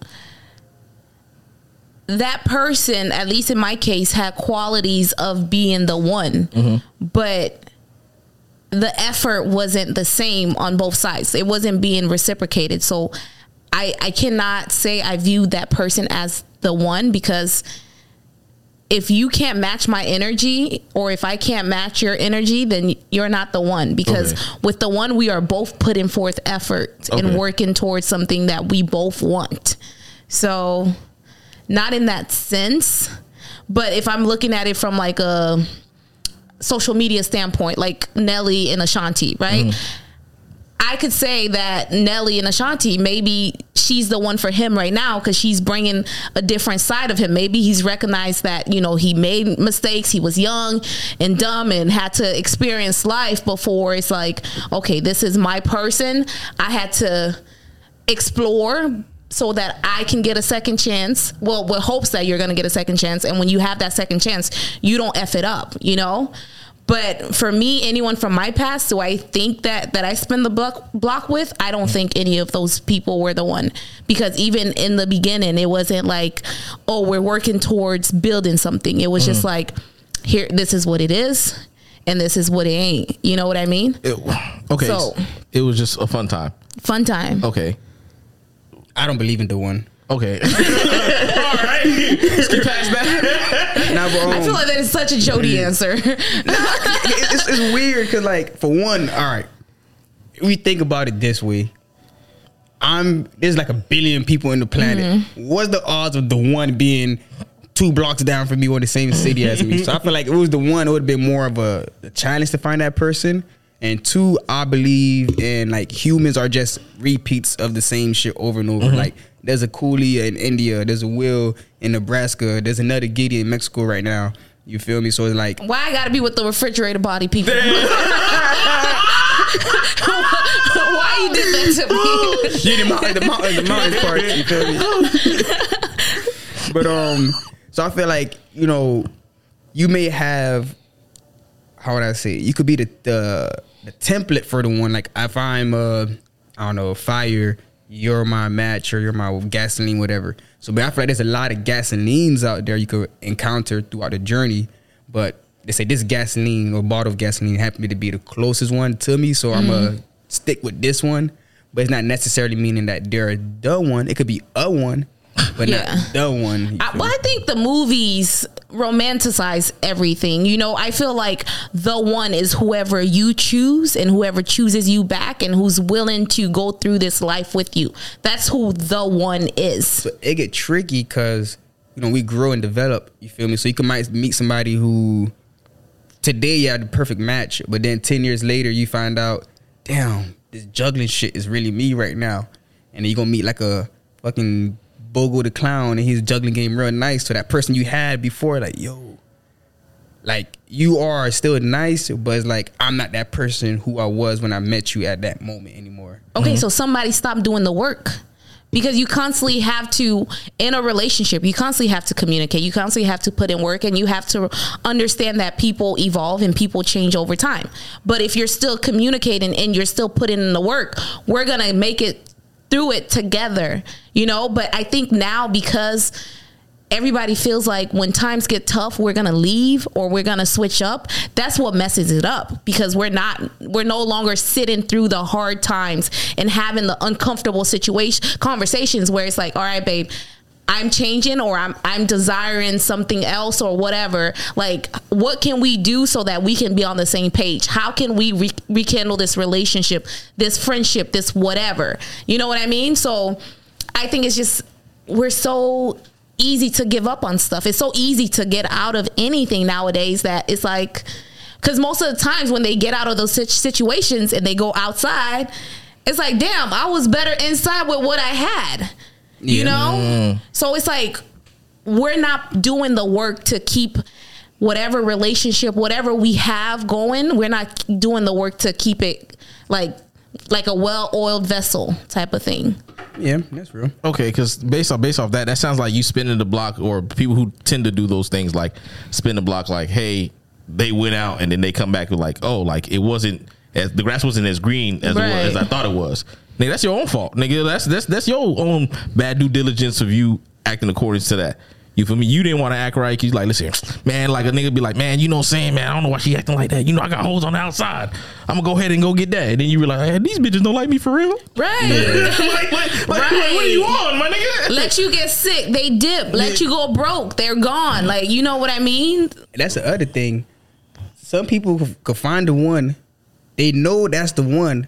that person, at least in my case, had qualities of being the one, mm-hmm. but the effort wasn't the same on both sides. It wasn't being reciprocated. So I, I cannot say I viewed that person as the one because if you can't match my energy or if I can't match your energy, then you're not the one. Because Okay. with the one, we are both putting forth effort Okay. and working towards something that we both want. So, not in that sense, but if I'm looking at it from like a social media standpoint, like Nelly and Ashanti, right? Mm-hmm. I could say that Nelly and Ashanti, maybe she's the one for him right now because she's bringing a different side of him. Maybe he's recognized that, you know, he made mistakes. He was young and dumb and had to experience life before it's like, okay, this is my person. I had to explore so that I can get a second chance. Well, with hopes that you're going to get a second chance. And when you have that second chance, you don't F it up, you know? But for me, anyone from my past, do I think that that I spend the block block with? I don't think any of those people were the one because even in the beginning, it wasn't like, oh, we're working towards building something. It was just mm. like, here, this is what it is, and this is what it ain't. You know what I mean? It- okay. So- it was just a fun time. Fun time. Okay. I don't believe in the one. Okay. (laughs) All right. Skip past that. Nah, but, I um, feel like that is such a Jody answer. it's, it's weird because like for one, all right, we think about it this way. I'm there's like a billion people in the planet. What's the odds of the one being two blocks down from me or the same city as me? So I feel like if it was the one, it would have been more of a, a challenge to find that person. And two, I believe in like humans are just repeats of the same shit over and over. Like there's a Cooley in India, there's a Will in Nebraska, there's another Giddy in Mexico right now. You feel me? So it's like Why I gotta be with the refrigerator body people? (laughs) Why you did that to me? (laughs) Yeah, the mountain, the mountain, the mountain part. You feel me? (laughs) but um, so I feel like you know, you may have, how would I say? it? You could be the the, the template for the one. Like if I'm uh, I don't know, fire, you're my match or you're my gasoline, whatever. So, but I feel like there's a lot of gasolines out there you could encounter throughout the journey, but. They say this gasoline or bottle of gasoline happened to be the closest one to me, so I'm gonna stick with this one but it's not necessarily meaning that they're the one. It could be a one, but Yeah. not the one. I, well. I think the movies romanticize everything. You know, I feel like the one is whoever you choose and whoever chooses you back and who's willing to go through this life with you. That's who the one is. So it get tricky because you know we grow and develop. You feel me? So you can might meet somebody who today you had the perfect match, but then ten years later you find out, damn, this juggling shit is really me right now, and then you gonna meet like a fucking Bogo the clown, and he's juggling game real nice to that person you had before. Like yo, like you are still nice, but it's like I'm not that person who I was when I met you at that moment anymore. Okay, so mhm. somebody stop doing the work. Because you constantly have to, in a relationship, you constantly have to communicate. You constantly have to put in work and you have to understand that people evolve and people change over time. But if you're still communicating and you're still putting in the work, we're going to make it through it together, you know? But I think now because everybody feels like when times get tough we're gonna leave or we're gonna switch up that's what messes it up because we're not we're no longer sitting through the hard times and having the uncomfortable situation conversations where it's like all right babe I'm changing or I'm I'm desiring something else or whatever. Like, what can we do so that we can be on the same page? How can we re- rekindle this relationship, this friendship, this whatever? You know what I mean? So, I think it's just we're so easy to give up on stuff. It's so easy to get out of anything nowadays that it's like because most of the times when they get out of those situations and they go outside, it's like, damn, I was better inside with what I had. You Yeah. know? So it's like we're not doing the work to keep whatever relationship, whatever we have going, we're not doing the work to keep it like like a well-oiled vessel type of thing. Yeah, that's real. Okay, because based off based off that, that sounds like you spinning the block, or people who tend to do those things like spin the block. Like, hey, they went out and then they come back with like, oh, like it wasn't as the grass wasn't as green as, it was, as I thought it was. Nigga, that's your own fault, nigga. That's that's that's your own bad due diligence of you acting according to that. You You feel me? You didn't want to act right. You like, listen, man, like a nigga be like, man, you know what I'm saying, man, I don't know why she acting like that. You know, I got holes on the outside. I'm gonna go ahead and go get that. And then you realize, like, hey, these bitches don't like me for real. Right. (laughs) like, like, like, like, Right. what are you on, my nigga? Let you get sick, they dip. Let you go broke, they're gone. Like you know what I mean? that's the other thing. Some people c- could find the one, they know that's the one,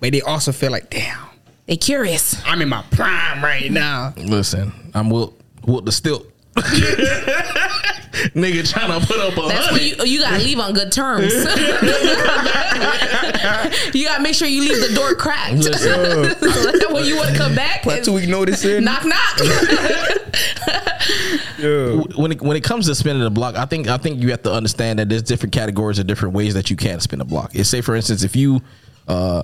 but they also feel like, damn, They curious. I'm in my prime right now. Listen, I'm Wilt, Wilt the stilt. (laughs) nigga trying to put up a That's when hundred. you you gotta leave on good terms. (laughs) you gotta make sure you leave the door cracked. Listen. (laughs) so that when you want to come back, Put two week notice in. knock knock. (laughs) Yeah. when it, when it comes to spinning the block, I think I think you have to understand that there's different categories of different ways that you can spin a block. It's say for instance, if you, uh,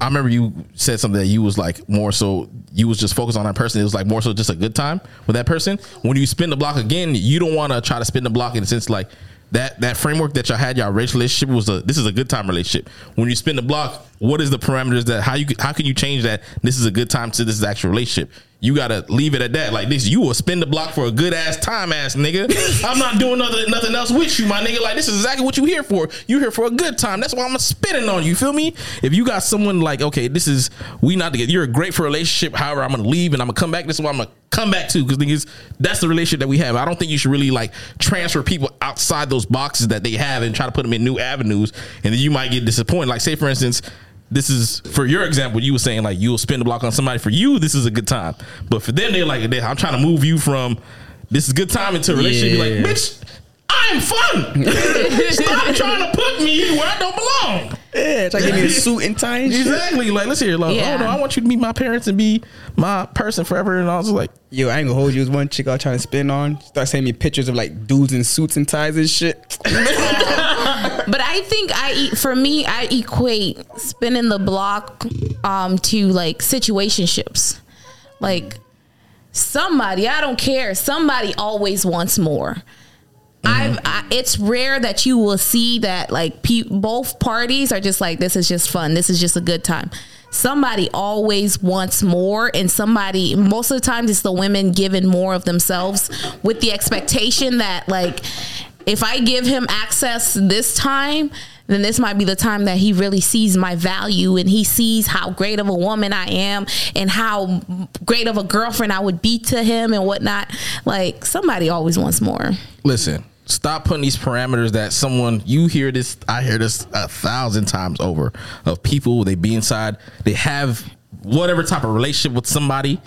I remember you said something that you was like more so you was just focused on that person. It was like more so just a good time with that person. When you spin the block again, you don't want to try to spin the block in the sense like that that framework that y'all had y'all relationship was a this is a good time relationship. When you spin the block, what is the parameters that how you how can you change that this is a good time to this is actual relationship? You gotta leave it at that. Like this, you will spin the block for a good ass time, ass nigga. (laughs) I'm not doing nothing, nothing else with you, my nigga. Like this is exactly what you here for. You here for a good time. That's why I'm a spinning on you. Feel me? If you got someone like, okay, this is we not together. You're great for a relationship. However, I'm gonna leave and I'm gonna come back. This is what I'm gonna come back to because niggas, that's the relationship that we have. I don't think you should really like transfer people outside those boxes that they have and try to put them in new avenues, and then you might get disappointed. Like say for instance this is for your example. You were saying like you'll spend a block on somebody. For you, this is a good time, but for them, they're like, I'm trying to move you from this is good time into a relationship. Yeah. like, bitch, I'm fun. (laughs) Stop trying to put me where I don't belong. Yeah, try to give me a (laughs) suit and tie and shit. Exactly. Like, let's hear. Like, Yeah. oh no, I want you to meet my parents and be my person forever. And I was like, Yo, I ain't gonna hold you. It was one chick I was trying to spin on. Start sending me pictures of like dudes in suits and ties and shit. (laughs) But I think I for me I equate spinning the block um to like situationships. Like somebody, I don't care, somebody always wants more. I've, I, it's rare that you will see that like pe- both parties are just like this is just fun this is just a good time somebody always wants more and somebody most of the times it's the women giving more of themselves with the expectation that like if i give him access this time then this might be the time that he really sees my value and he sees how great of a woman I am and how great of a girlfriend I would be to him and whatnot. Like somebody always wants more. listen, stop putting these parameters that someone you hear this, I hear this a thousand times over of people they be inside, they have whatever type of relationship with somebody.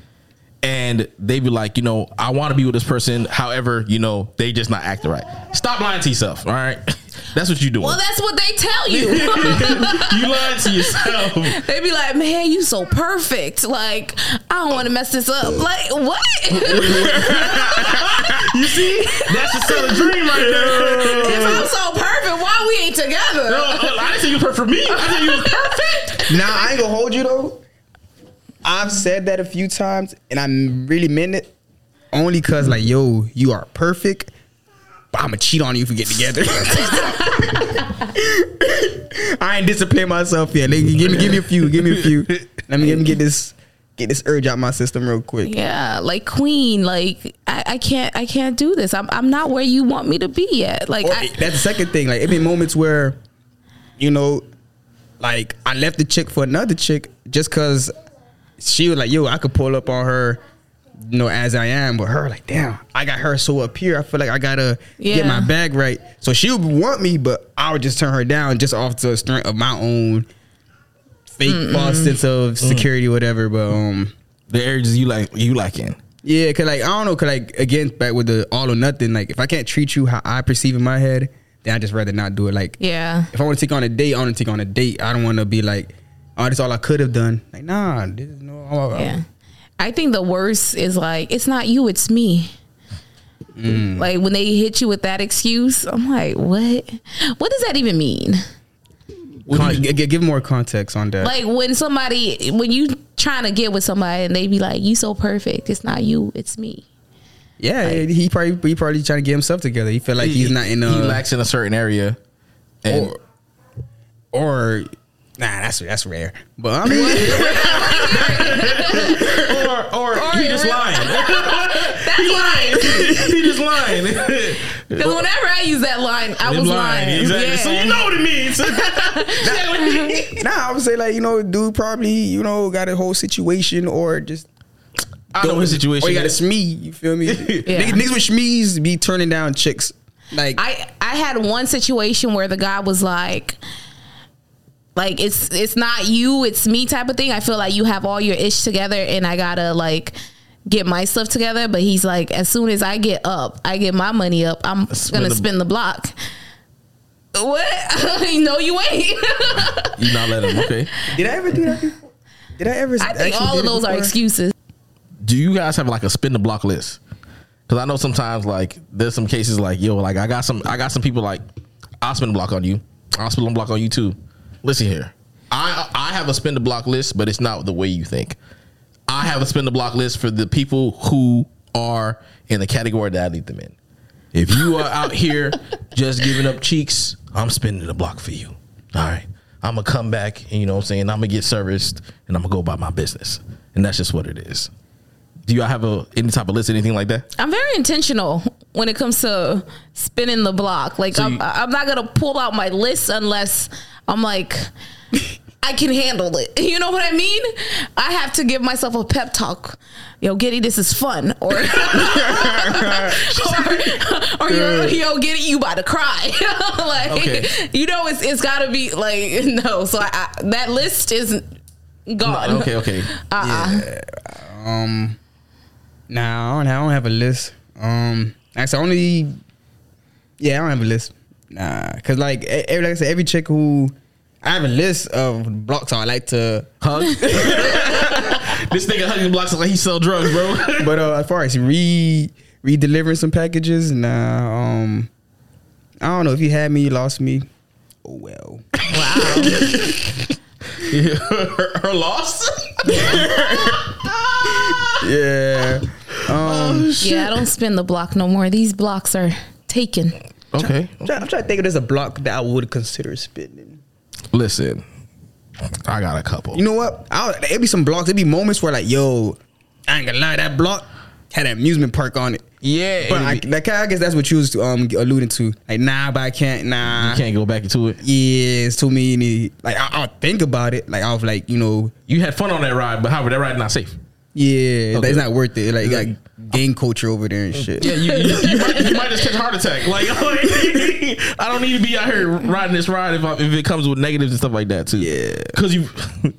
And they be like, you know, I want to be with this person. However, you know, they just not acting right. Stop lying to yourself. All right, (laughs) that's what you doing. Well, that's what they tell you. (laughs) you (laughs) lying to yourself. they be like, "Man, you so perfect. Like, I don't want to mess this up. Like, what? (laughs) You see, that's the silly dream right there. if I'm so perfect, why we ain't together? No, I didn't say you was perfect for me. I said you was perfect. Now I ain't gonna hold you though. I've said that a few times, and I really meant it. Only cause like, yo, you are perfect, but I'ma cheat on you if we get together. (laughs) I ain't discipline myself yet. Nigga, give me, give me a few, give me a few. Let me, let me get this, get this urge out my system real quick. Yeah, like Queen. Like, I, I can't, I can't do this. I'm, I'm not where you want me to be yet. Like, Or I, that's the second thing. Like it been moments where, you know, like I left the chick for another chick just cause she was like, yo, I could pull up on her, you know, as I am. But her like, damn, I got her so up here. I feel like I gotta get my bag right. So she would want me, but I would just turn her down just off the strength of my own fake false sense of security, whatever. But um. The areas you like, you liking. Yeah, cause like I don't know, cause like again, back with the all or nothing. Like if I can't treat you how I perceive in my head, then I just rather not do it. Like yeah. if I want to take on a date, I want to take on a date. I don't want to be like, oh, this is all I could have done. Like nah, this is no. Yeah. I think the worst is like, it's not you, it's me. Mm. Like when they hit you with that excuse, I'm like, what? What does that even mean? Con- g- g- give more context on that. Like when somebody, when you trying to get with somebody and they be like, you so perfect, it's not you, it's me. yeah, he probably he probably trying to get himself together. He feel like he's not in a he lacks in a certain area. And or, or nah, that's that's rare. But I mean, (laughs) (laughs) (laughs) or, or, he just lying. (laughs) He lying. he just lying. (laughs) Because whenever I use that line, I was lying. Exactly. Yeah. So you know what it means. (laughs) Nah, I would say like you know, dude probably you know got a whole situation or just I know his situation. or you got a is. smee. You feel me? Yeah. Niggas, niggas with smees be turning down chicks. Like I I had one situation where the guy was like like it's it's not you, it's me type of thing. I feel like you have all your ish together and I gotta like get my stuff together. But he's like, as soon as I get up, I get my money up, I'm Spin gonna the- spin the block. What? (laughs) no, you ain't. (laughs) You not let him. Okay. did I ever do that before? Did I ever? I think all of those are excuses. Do you guys have like a spin the block list? Because I know sometimes like there's some cases like yo like I got some I got some people like I'll spin the block on you. I'll spin the block on you too. Listen here. I I have a spin the block list, but it's not the way you think. I have a spin the block list for the people who are in the category that I need them in. If you are out here just giving up cheeks, I'm spinning the block for you. All right. I'm gonna come back and you know what I'm saying, I'm gonna get serviced and I'm gonna go about my business. And that's just what it is. Do y'all have a any type of list, anything like that? I'm very intentional when it comes to spinning the block. Like So I'm, you- I'm not gonna pull out my list unless I'm like I can handle it. (laughs) You know what I mean? I have to give myself a pep talk. Yo, Giddy, this is fun. Or (laughs) or, or yo, yo, Giddy, you about to cry. (laughs) like Okay. you know, it's it's gotta be like no. So I, I, that list is gone. Okay, okay. Uh-uh. Um, nah, I don't, I don't have a list. Um, actually, only yeah, I don't have a list. Nah, cause like every, like I said, every chick who I have a list of blocks I like to. Hug. (laughs) this nigga hugging blocks like he sell drugs, bro. (laughs) But uh, as far as re re delivering some packages, nah. Um, I don't know if you had me, you lost me. Oh well. Wow. her, (laughs) her loss. yeah. Um, yeah, I don't spin the block no more. These blocks are taken. Okay. I'm trying, I'm trying to think if there's a block that I would consider spinning. Listen, I got a couple. You know what? I'll, it'd be some blocks. It'd be moments where like, yo, I ain't gonna lie, that block had an amusement park on it. yeah, But I, like, I guess that's what you was um alluding to. Like, nah, but I can't. Nah, you can't go back into it. Yeah, it's too many. Like, I, I'll think about it. Like, I'll like, you know, You had fun on that ride, but however, that ride not safe. yeah, Okay. it's not worth it. Like, got gang culture over there and mm. shit. Yeah, you, you, you, might, you might just catch a heart attack. (laughs) Like, I don't need to be out here riding this ride if, I, if it comes with negatives and stuff like that too. Yeah. because you. (laughs)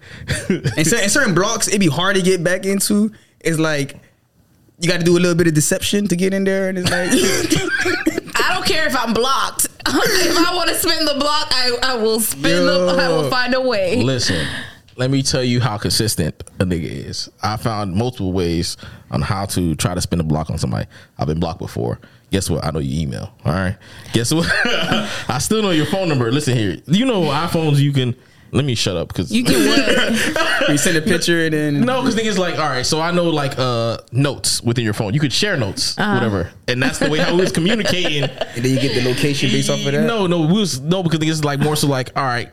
And, cer- and certain blocks, it'd be hard to get back into. It's like you got to do a little bit of deception to get in there, and it's like. (laughs) I don't care if I'm blocked. if I want to spin the block, I, I will spin the. I will find a way. Listen, let me tell you how consistent a nigga is. I found multiple ways on how to try to spin a block on somebody. I've been blocked before. Guess what? I know your email. All right. Guess what? (laughs) I still know your phone number. Listen here. You know iPhones you can. Let me shut up because You can what? (laughs) you send a picture and then No, because niggas like, all right, so I know like uh notes within your phone. You could share notes, whatever. And that's the way how we was communicating. (laughs) and then you get the location based off of that. No, no, we was no because niggas like more so like, all right.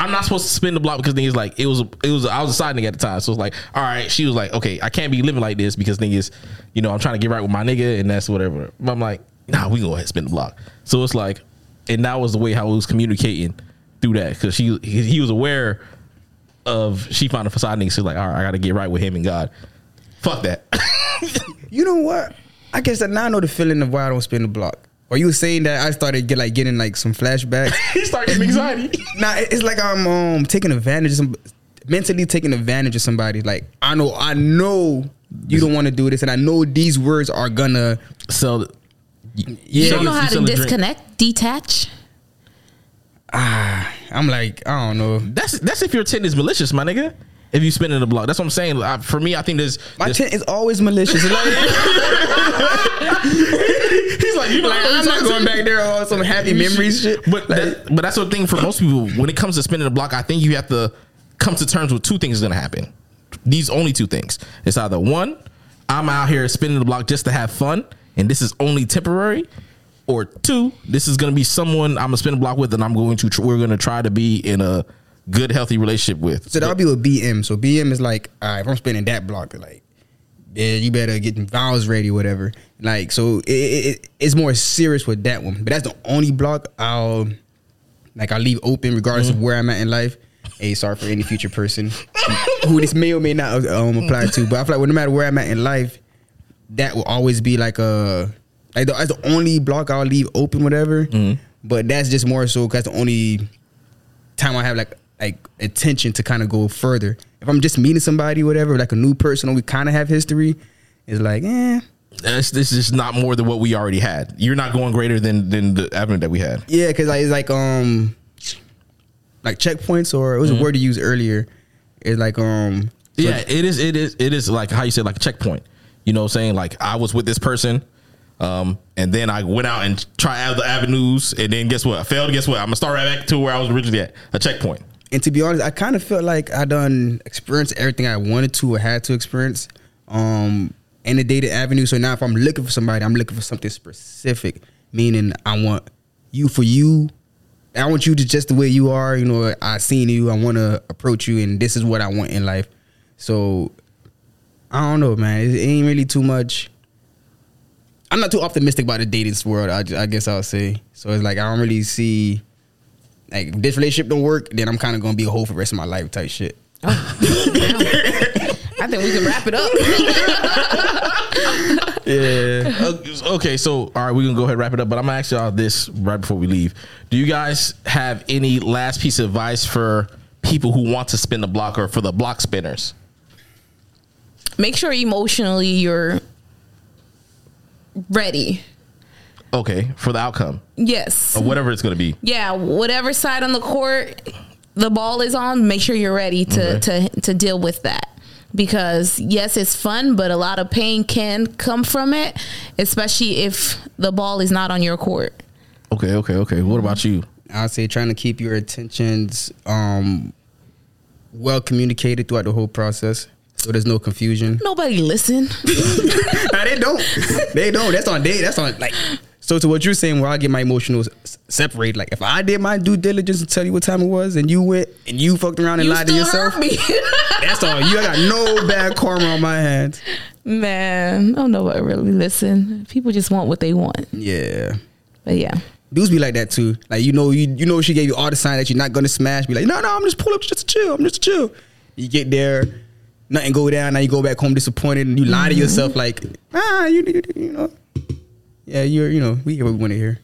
I'm not supposed to spin the block because niggas like it was it was I was a side nigga at the time. So it's like, all right, she was like, okay, I can't be living like this because niggas, you know, I'm trying to get right with my nigga and that's whatever. But I'm like, nah, we go ahead spin the block. So it's like, and that was the way how we was communicating through that because she he, was aware of she found a facade nigga. So like, all right, I got to get right with him and God. Fuck that. (laughs) You know what? I guess that now I know the feeling of why I don't spin the block. Or you saying that I started get like getting like some flashbacks. (laughs) he started getting anxiety. (laughs) nah, it's like I'm um taking advantage of some mentally taking advantage of somebody. Like I know I know you don't want to do this, and I know these words are gonna So yeah. You don't know how to disconnect, detach. ah, I'm like I don't know. That's that's if your intent is malicious, my nigga. If you spin in the block, that's what I'm saying. I, for me, I think there's. My there's- tent is always malicious. (laughs) Like, you know, like, I'm not going back there on some happy memories shit. But that, but that's the thing for most people. When it comes to spinning the block, I think you have to come to terms with two things is going to happen. These only two things. It's either one, I'm out here spinning the block just to have fun, and this is only temporary. Or two, this is going to be someone I'm gonna spin a block with, and I'm going to tr- we're going to try to be in a good, healthy relationship with. So that'll be with BM. So BM is like, all right, if I'm spinning that block, like yeah, you better get them vowels ready, whatever. Like, so it, it, it's more serious with that one. But that's the only block I'll like I leave open regardless Mm-hmm. of where I'm at in life. Hey, sorry for any future person (laughs) who this may or may not um, apply to. But I feel like well, no matter where I'm at in life, that will always be like a like the, that's the only block I'll leave open, whatever. Mm-hmm. But that's just more so because the only time I have like like attention to kind of go further. If I'm just meeting somebody, whatever, like a new person, or we kind of have history, it's like, eh, This, this is not more than what we already had. You're not going greater than than the avenue that we had. yeah, because like, it's like um, like checkpoints, or it was a word you used earlier. It's like um, so- Yeah, it is. It is. It is like how you said, like a checkpoint. You know, what I'm saying like I was with this person, um, and then I went out and tried other avenues, and then guess what? I failed. Guess what? I'm gonna start right back to where I was originally at, a checkpoint. And to be honest, I kind of felt like I done experienced everything I wanted to or had to experience um, in the dating avenue. So now if I'm looking for somebody, I'm looking for something specific, meaning I want you for you. I want you to just the way you are. You know, I seen you. I want to approach you, and this is what I want in life. So I don't know, man. It ain't really too much. I'm not too optimistic about the dating world. I, I guess I'll say. So it's like I don't really see like if this relationship don't work, then I'm kind of gonna be a hoe for the rest of my life type shit. I think we can wrap it up. (laughs) Yeah. Uh, okay, so all right, we're gonna go ahead and wrap it up. But I'm gonna ask y'all this right before we leave. Do you guys have any last piece of advice for people who want to spin the block or for the block spinners? Make sure emotionally you're ready. Okay, for the outcome Yes. or whatever it's gonna be. yeah, whatever side on the court the ball is on, make sure you're ready to Okay. to to deal with that. Because yes, it's fun, but a lot of pain can come from it, especially if the ball is not on your court. Okay, okay, okay. What about you? I'd say trying to keep your attentions um well communicated throughout the whole process, so there's no confusion. Nobody listen. (laughs) nah, they don't. (laughs) They don't. That's on they. That's on like. So to what you're saying, where I get my emotions s- separated. Like if I did my due diligence to tell you what time it was, and you went and you fucked around and you lied to yourself, (laughs) that's all. you. I got no bad karma on my hands. Man, I don't nobody really listen. People just want what they want. Yeah. But yeah. Dudes be like that too. Like you know, you you know she gave you all the sign that you're not gonna smash. Be like, no, no, I'm just pull up just to chill. I'm just to chill. You get there, nothing go down. Now you go back home disappointed, and you lie to yourself like, ah, you you, you know, yeah, you're you know, we hear what we want to hear.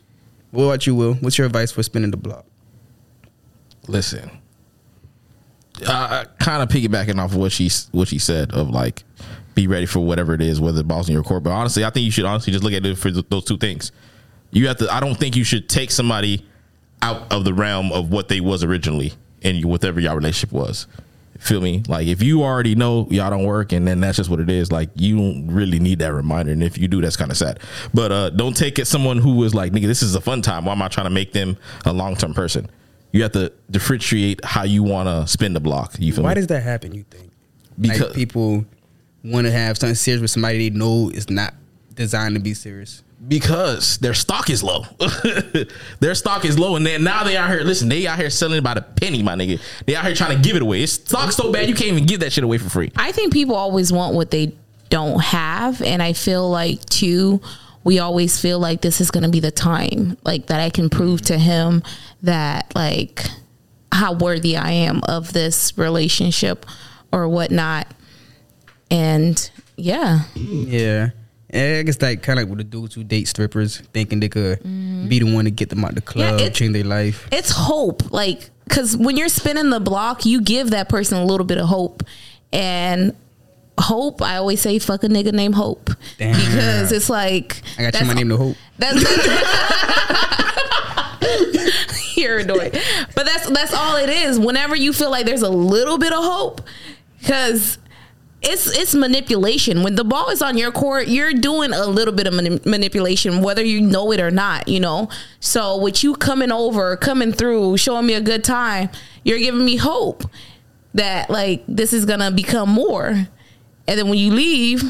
What about you, Will? What's your advice for spinning the block? Listen, uh, kind of piggybacking off of what she what she said of like, be ready for whatever it is, whether the ball's in your court. But honestly, I think you should honestly just look at it for th- those two things. You have to. I don't think you should take somebody out of the realm of what they was originally and whatever your relationship was. Feel me? Like if you already know y'all don't work and then that's just what it is, like you don't really need that reminder. And if you do, that's kind of sad. But uh don't take it someone who is like, nigga, this is a fun time. Why am I trying to make them a long term person? You have to differentiate how you want to spend the block. You feel Why me? does that happen? You think? Because- like people want to have something serious with somebody they know is not designed to be serious. Because their stock is low. (laughs) their stock is low, and then now they out here. Listen, they out here selling it by the penny, my nigga. They out here trying to give it away. It's stock so bad you can't even give that shit away for free. I think people always want what they don't have. And I feel like, too, we always feel like this is going to be the time, like that I can prove to him that, like, how worthy I am of this relationship or whatnot. And yeah, Yeah. I guess like kind of like with the dudes who date strippers, thinking they could mm-hmm. be the one to get them out the club, it- change their life. it's hope. Like, because when you're spinning the block, you give that person a little bit of hope. And hope, I always say, fuck a nigga named Hope. Damn. Because it's like, I got you my name to hope. That's (laughs) you're annoying, but that's that's all it is. Whenever you feel like there's a little bit of hope, because it's it's manipulation. When the ball is on your court, you're doing a little bit of mani- manipulation, whether you know it or not. You know. So with you coming over, coming through, showing me a good time, you're giving me hope that like this is gonna become more. And then when you leave,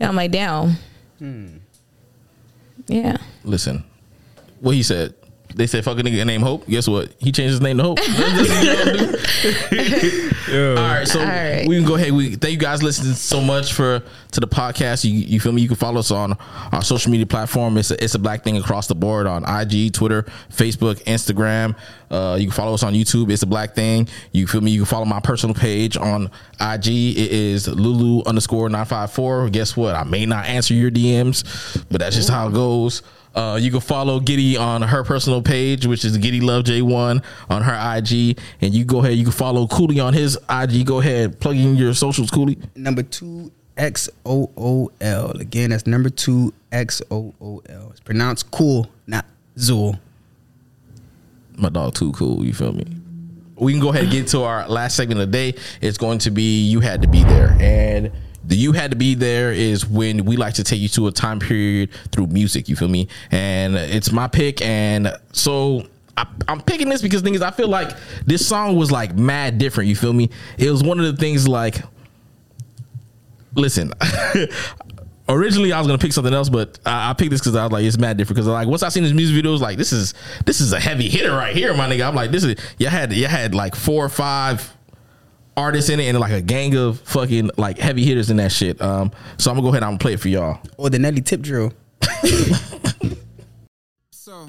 I'm like, down. Hmm. Yeah. Listen, what he said. They said fuck a nigga named Hope. Guess what? He changed his name to Hope. (laughs) All right, so All right. we can go ahead. We thank you guys listening so much for to the podcast. You, you feel me? You can follow us on our social media platform. It's a, it's a black thing across the board on IG, Twitter, Facebook, Instagram. Uh, you can follow us on YouTube. It's a black thing. You feel me? You can follow my personal page on IG. It is Lulu underscore nine five four. Guess what? I may not answer your DMs, but that's just how it goes. Uh, you can follow Giddy on her personal page, which is Giddy Love J1 on her IG. And you go ahead, you can follow Cooley on his IG. Go ahead, plug in your socials, Cooley. Number two X O O L. Again, that's number two X O O L. It's pronounced cool, not Zool. My dog too cool, you feel me? We can go ahead and get to our last segment of the day. It's going to be You Had to Be There. And the You Had to Be There is when we like to take you to a time period through music, you feel me? And it's my pick. And so I, I'm picking this because thing is, I feel like this song was like mad different, you feel me? It was one of the things like, listen. (laughs) Originally, I was gonna pick something else, but I, I picked this because I was like, it's mad different. Because like once I seen this music video, I was like, this is this is a heavy hitter right here, my nigga. I'm like, this is you had you had like four or five artists in it and like a gang of fucking like heavy hitters in that shit. Um, so I'm gonna go ahead and I'm gonna play it for y'all. Or the Nelly tip drill. (laughs) (laughs) So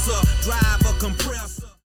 compressor, drive a compressor.